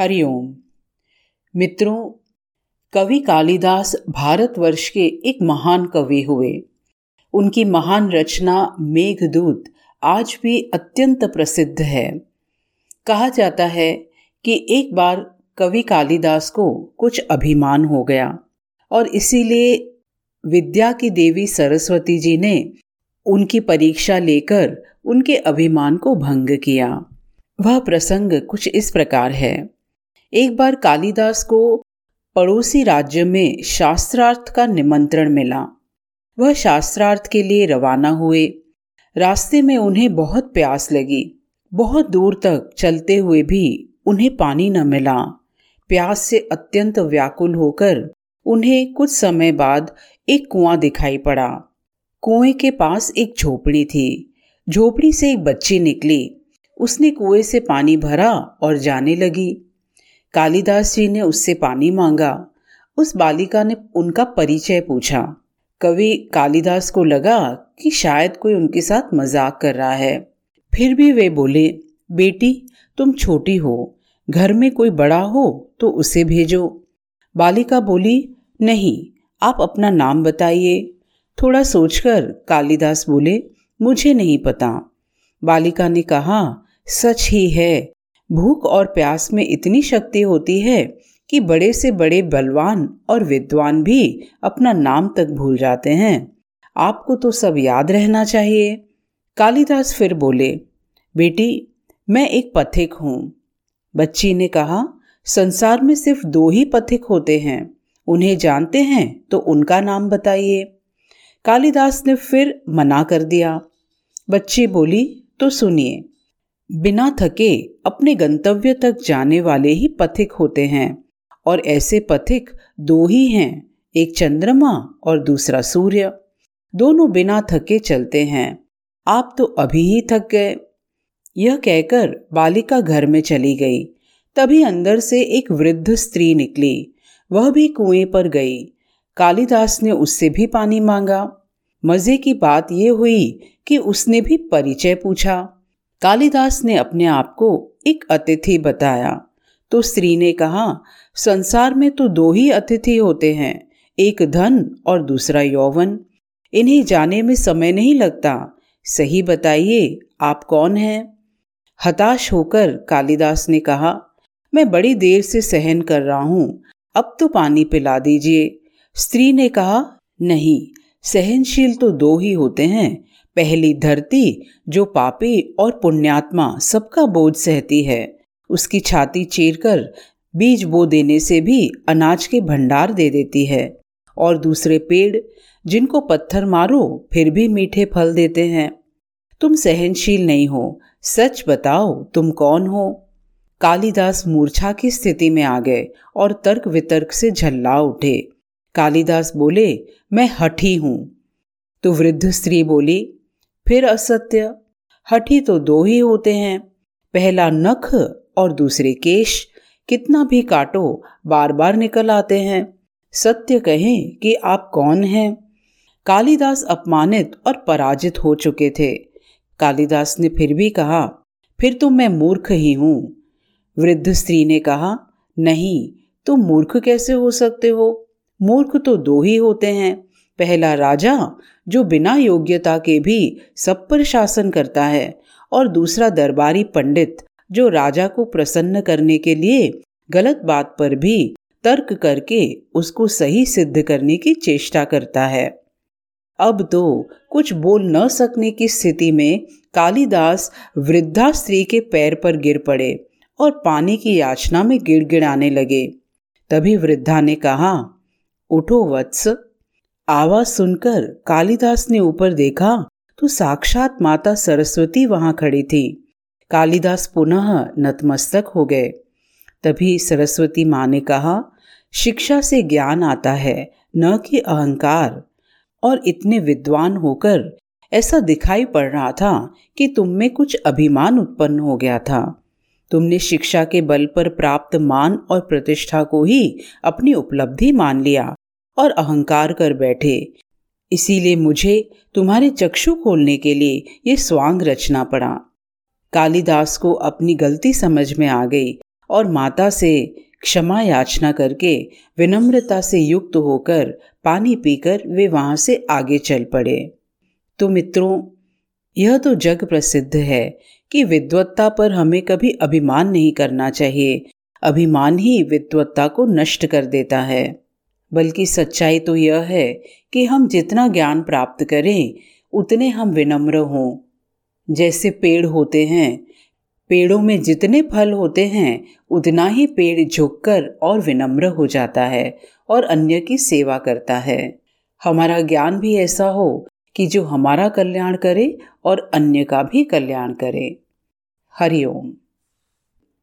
हरिओम मित्रों, कवि कालिदास भारतवर्ष के एक महान कवि हुए। उनकी महान रचना मेघदूत आज भी अत्यंत प्रसिद्ध है। कहा जाता है कि एक बार कवि कालिदास को कुछ अभिमान हो गया और इसीलिए विद्या की देवी सरस्वती जी ने उनकी परीक्षा लेकर उनके अभिमान को भंग किया। वह प्रसंग कुछ इस प्रकार है। एक बार कालिदास को पड़ोसी राज्य में शास्त्रार्थ का निमंत्रण मिला। वह शास्त्रार्थ के लिए रवाना हुए। रास्ते में उन्हें बहुत प्यास लगी। बहुत दूर तक चलते हुए भी उन्हें पानी न मिला। प्यास से अत्यंत व्याकुल होकर उन्हें कुछ समय बाद एक कुआँ दिखाई पड़ा। कुएँ के पास एक झोपड़ी थी। झोपड़ी से एक बच्ची निकली। उसने कुएँ से पानी भरा और जाने लगी। कालिदास जी ने उससे पानी मांगा। उस बालिका ने उनका परिचय पूछा। कवि कालिदास को लगा कि शायद कोई उनके साथ मज़ाक कर रहा है। फिर भी वे बोले, बेटी, तुम छोटी हो। घर में कोई बड़ा हो तो उसे भेजो। बालिका बोली, नहीं, आप अपना नाम बताइए। थोड़ा सोचकर कालिदास बोले, मुझे नहीं पता। बालिका ने कहा, सच ही है। भूख और प्यास में इतनी शक्ति होती है कि बड़े से बड़े बलवान और विद्वान भी अपना नाम तक भूल जाते हैं। आपको तो सब याद रहना चाहिए। कालिदास फिर बोले, बेटी, मैं एक पथिक हूँ। बच्ची ने कहा, संसार में सिर्फ़ दो ही पथिक होते हैं। उन्हें जानते हैं तो उनका नाम बताइए। कालिदास ने फिर मना कर दिया। बच्ची बोली तो सुनिए बिना थके अपने गंतव्य तक जाने वाले ही पथिक होते हैं। और ऐसे पथिक दो ही हैं, एक चंद्रमा और दूसरा सूर्य। दोनों बिना थके चलते हैं। आप तो अभी ही थक गए। यह कहकर बालिका घर में चली गई। तभी अंदर से एक वृद्ध स्त्री निकली। वह भी कुएँ पर गई। कालिदास ने उससे भी पानी मांगा। मज़े की बात यह हुई कि उसने भी परिचय पूछा। कालिदास ने अपने आप को एक अतिथि बताया। तो स्त्री ने कहा, संसार में तो दो ही अतिथि होते हैं, एक धन और दूसरा यौवन। इन्हें जाने में समय नहीं लगता। सही बताइए, आप कौन हैं? हताश होकर कालिदास ने कहा, मैं बड़ी देर से सहन कर रहा हूँ। अब तो पानी पिला दीजिए। स्त्री ने कहा, नहीं, सहनशील तो दो ही होते हैं। पहली धरती, जो पापी और पुण्यात्मा सबका बोझ सहती है, उसकी छाती चीरकर बीज बो देने से भी अनाज के भंडार दे देती है, और दूसरे पेड़, जिनको पत्थर मारो, फिर भी मीठे फल देते हैं। तुम सहनशील नहीं हो, सच बताओ तुम कौन हो? कालिदास मूर्छा की स्थिति में आ गए, और तर्क वितर्क से झल्ला उठे। कालिदास बोले, मैं हठी हूँ। तो वृद्ध स्त्री बोली फिर असत्य। हठी तो दो ही होते हैं। पहला नख और दूसरे केश। कितना भी काटो बार बार निकल आते हैं। सत्य कहें कि आप कौन हैं? कालिदास अपमानित और पराजित हो चुके थे। कालिदास ने फिर भी कहा, फिर तो मैं मूर्ख ही हूँ। वृद्ध स्त्री ने कहा, नहीं, तुम तो मूर्ख कैसे हो सकते हो? मूर्ख तो दो ही होते हैं। पहला राजा, जो बिना योग्यता के भी सब पर शासन करता है, और दूसरा दरबारी पंडित, जो राजा को प्रसन्न करने के लिए गलत बात पर भी तर्क करके उसको सही सिद्ध करने की चेष्टा करता है। अब तो कुछ बोल न सकने की स्थिति में कालिदास वृद्धा स्त्री के पैर पर गिर पड़े और पानी की याचना में गिड़गिड़ाने लगे। तभी वृद्धा ने कहा, उठो वत्स आवाज़ सुनकर कालिदास ने ऊपर देखा तो साक्षात माता सरस्वती वहाँ खड़ी थी। कालिदास पुनः नतमस्तक हो गए। तभी सरस्वती माँ ने कहा, शिक्षा से ज्ञान आता है, न कि अहंकार। और इतने विद्वान होकर ऐसा दिखाई पड़ रहा था कि तुम में कुछ अभिमान उत्पन्न हो गया था। तुमने शिक्षा के बल पर प्राप्त मान और प्रतिष्ठा को ही अपनी उपलब्धि मान लिया। और अहंकार कर बैठे। इसीलिए मुझे तुम्हारे चक्षु खोलने के लिए ये स्वांग रचना पड़ा। कालिदास को अपनी गलती समझ में आ गई और माता से क्षमा याचना करके विनम्रता से युक्त होकर पानी पीकर वे वहाँ से आगे चल पड़े। तो मित्रों, यह तो जग प्रसिद्ध है कि विद्वत्ता पर हमें कभी अभिमान नहीं करना चाहिए। अभिमान ही विद्वत्ता को नष्ट कर देता है। बल्कि सच्चाई तो यह है कि हम जितना ज्ञान प्राप्त करें, उतने हम विनम्र हों। जैसे पेड़ होते हैं, पेड़ों में जितने फल होते हैं, उतना ही पेड़ झुककर और विनम्र हो जाता है और अन्य की सेवा करता है। हमारा ज्ञान भी ऐसा हो कि जो हमारा कल्याण करे और अन्य का भी कल्याण करे। हरिओम।